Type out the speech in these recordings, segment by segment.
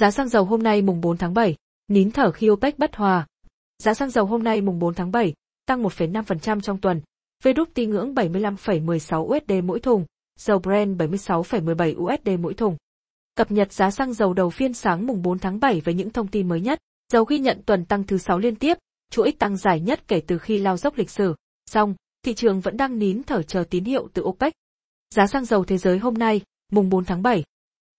Giá xăng dầu hôm nay mùng 4 tháng 7, nín thở khi OPEC bất hòa. Giá xăng dầu hôm nay mùng 4 tháng 7, tăng 1,5% trong tuần. WTI ngưỡng 75,16 USD mỗi thùng, dầu Brent 76,17 USD mỗi thùng. Cập nhật giá xăng dầu đầu phiên sáng mùng 4 tháng 7 với những thông tin mới nhất. Dầu ghi nhận tuần tăng thứ 6 liên tiếp, chuỗi tăng dài nhất kể từ khi lao dốc lịch sử. Song, thị trường vẫn đang nín thở chờ tín hiệu từ OPEC. Giá xăng dầu thế giới hôm nay, mùng 4 tháng 7.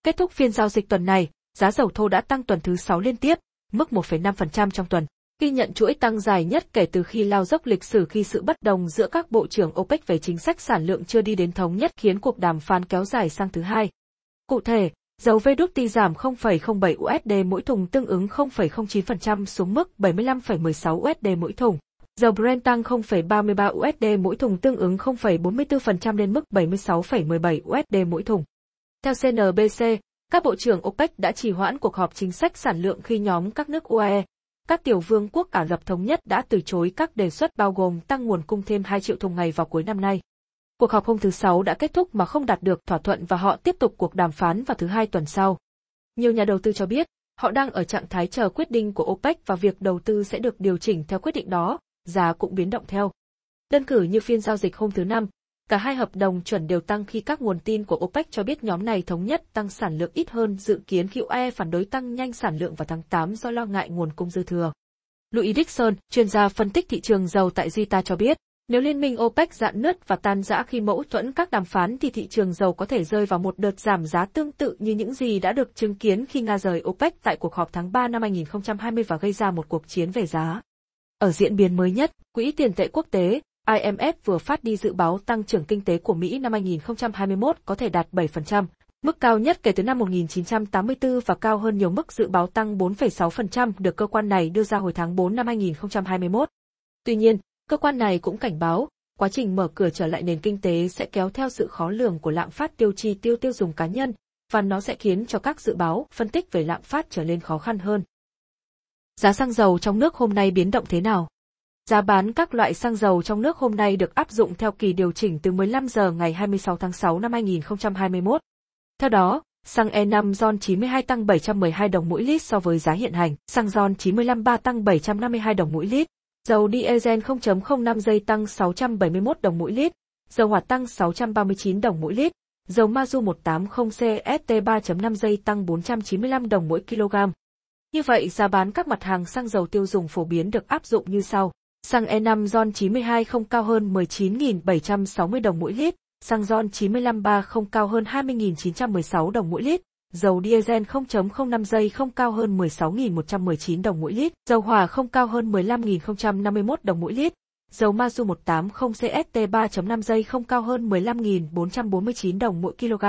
Kết thúc phiên giao dịch tuần này, giá dầu thô đã tăng tuần thứ 6 liên tiếp, mức 1,5% trong tuần, ghi nhận chuỗi tăng dài nhất kể từ khi lao dốc lịch sử khi sự bất đồng giữa các bộ trưởng OPEC về chính sách sản lượng chưa đi đến thống nhất khiến cuộc đàm phán kéo dài sang thứ hai. Cụ thể, dầu WTI giảm 0,07 USD mỗi thùng tương ứng 0,09% xuống mức 75,16 USD mỗi thùng. Dầu Brent tăng 0,33 USD mỗi thùng tương ứng 0,44% lên mức 76,17 USD mỗi thùng. Theo CNBC, các bộ trưởng OPEC đã trì hoãn cuộc họp chính sách sản lượng khi nhóm các nước UAE, các tiểu vương quốc Ả Rập Thống Nhất đã từ chối các đề xuất bao gồm tăng nguồn cung thêm 2 triệu thùng ngày vào cuối năm nay. Cuộc họp hôm thứ Sáu đã kết thúc mà không đạt được thỏa thuận và họ tiếp tục cuộc đàm phán vào thứ hai tuần sau. Nhiều nhà đầu tư cho biết, họ đang ở trạng thái chờ quyết định của OPEC và việc đầu tư sẽ được điều chỉnh theo quyết định đó, giá cũng biến động theo. Đơn cử như phiên giao dịch hôm thứ Năm, cả hai hợp đồng chuẩn đều tăng khi các nguồn tin của OPEC cho biết nhóm này thống nhất tăng sản lượng ít hơn dự kiến khi UE phản đối tăng nhanh sản lượng vào tháng 8 do lo ngại nguồn cung dư thừa. Louis Dixon, chuyên gia phân tích thị trường dầu tại Zita cho biết, nếu liên minh OPEC dạn nứt và tan rã khi mâu thuẫn các đàm phán thì thị trường dầu có thể rơi vào một đợt giảm giá tương tự như những gì đã được chứng kiến khi Nga rời OPEC tại cuộc họp tháng 3 năm 2020 và gây ra một cuộc chiến về giá. Ở diễn biến mới nhất, Quỹ tiền tệ quốc tế, IMF vừa phát đi dự báo tăng trưởng kinh tế của Mỹ năm 2021 có thể đạt 7%, mức cao nhất kể từ năm 1984 và cao hơn nhiều mức dự báo tăng 4,6% được cơ quan này đưa ra hồi tháng 4 năm 2021. Tuy nhiên, cơ quan này cũng cảnh báo, quá trình mở cửa trở lại nền kinh tế sẽ kéo theo sự khó lường của lạm phát tiêu chi tiêu tiêu dùng cá nhân, và nó sẽ khiến cho các dự báo, phân tích về lạm phát trở nên khó khăn hơn. Giá xăng dầu trong nước hôm nay biến động thế nào? Giá bán các loại xăng dầu trong nước hôm nay được áp dụng theo kỳ điều chỉnh từ 15 giờ ngày 26 tháng 6 năm 2021. Theo đó, xăng E5 RON 92 tăng 712 đồng mỗi lít so với giá hiện hành, xăng RON 95 3 tăng 752 đồng mỗi lít, dầu diesel 0.05 giây tăng 671 đồng mỗi lít, dầu hỏa tăng 639 đồng mỗi lít, dầu Mazu 180 CST 3.5 giây tăng 495 đồng mỗi kg. Như vậy giá bán các mặt hàng xăng dầu tiêu dùng phổ biến được áp dụng như sau. Xăng E5 RON 92 không cao hơn 19.760 đồng mỗi lít, xăng RON 95 3 không cao hơn 20.916 đồng mỗi lít, dầu diesel 0.05 giây không cao hơn 16.119 đồng mỗi lít, dầu hỏa không cao hơn 15.051 đồng mỗi lít, dầu Mazu 180 CST 3.5 giây không cao hơn 15.449 đồng mỗi kg.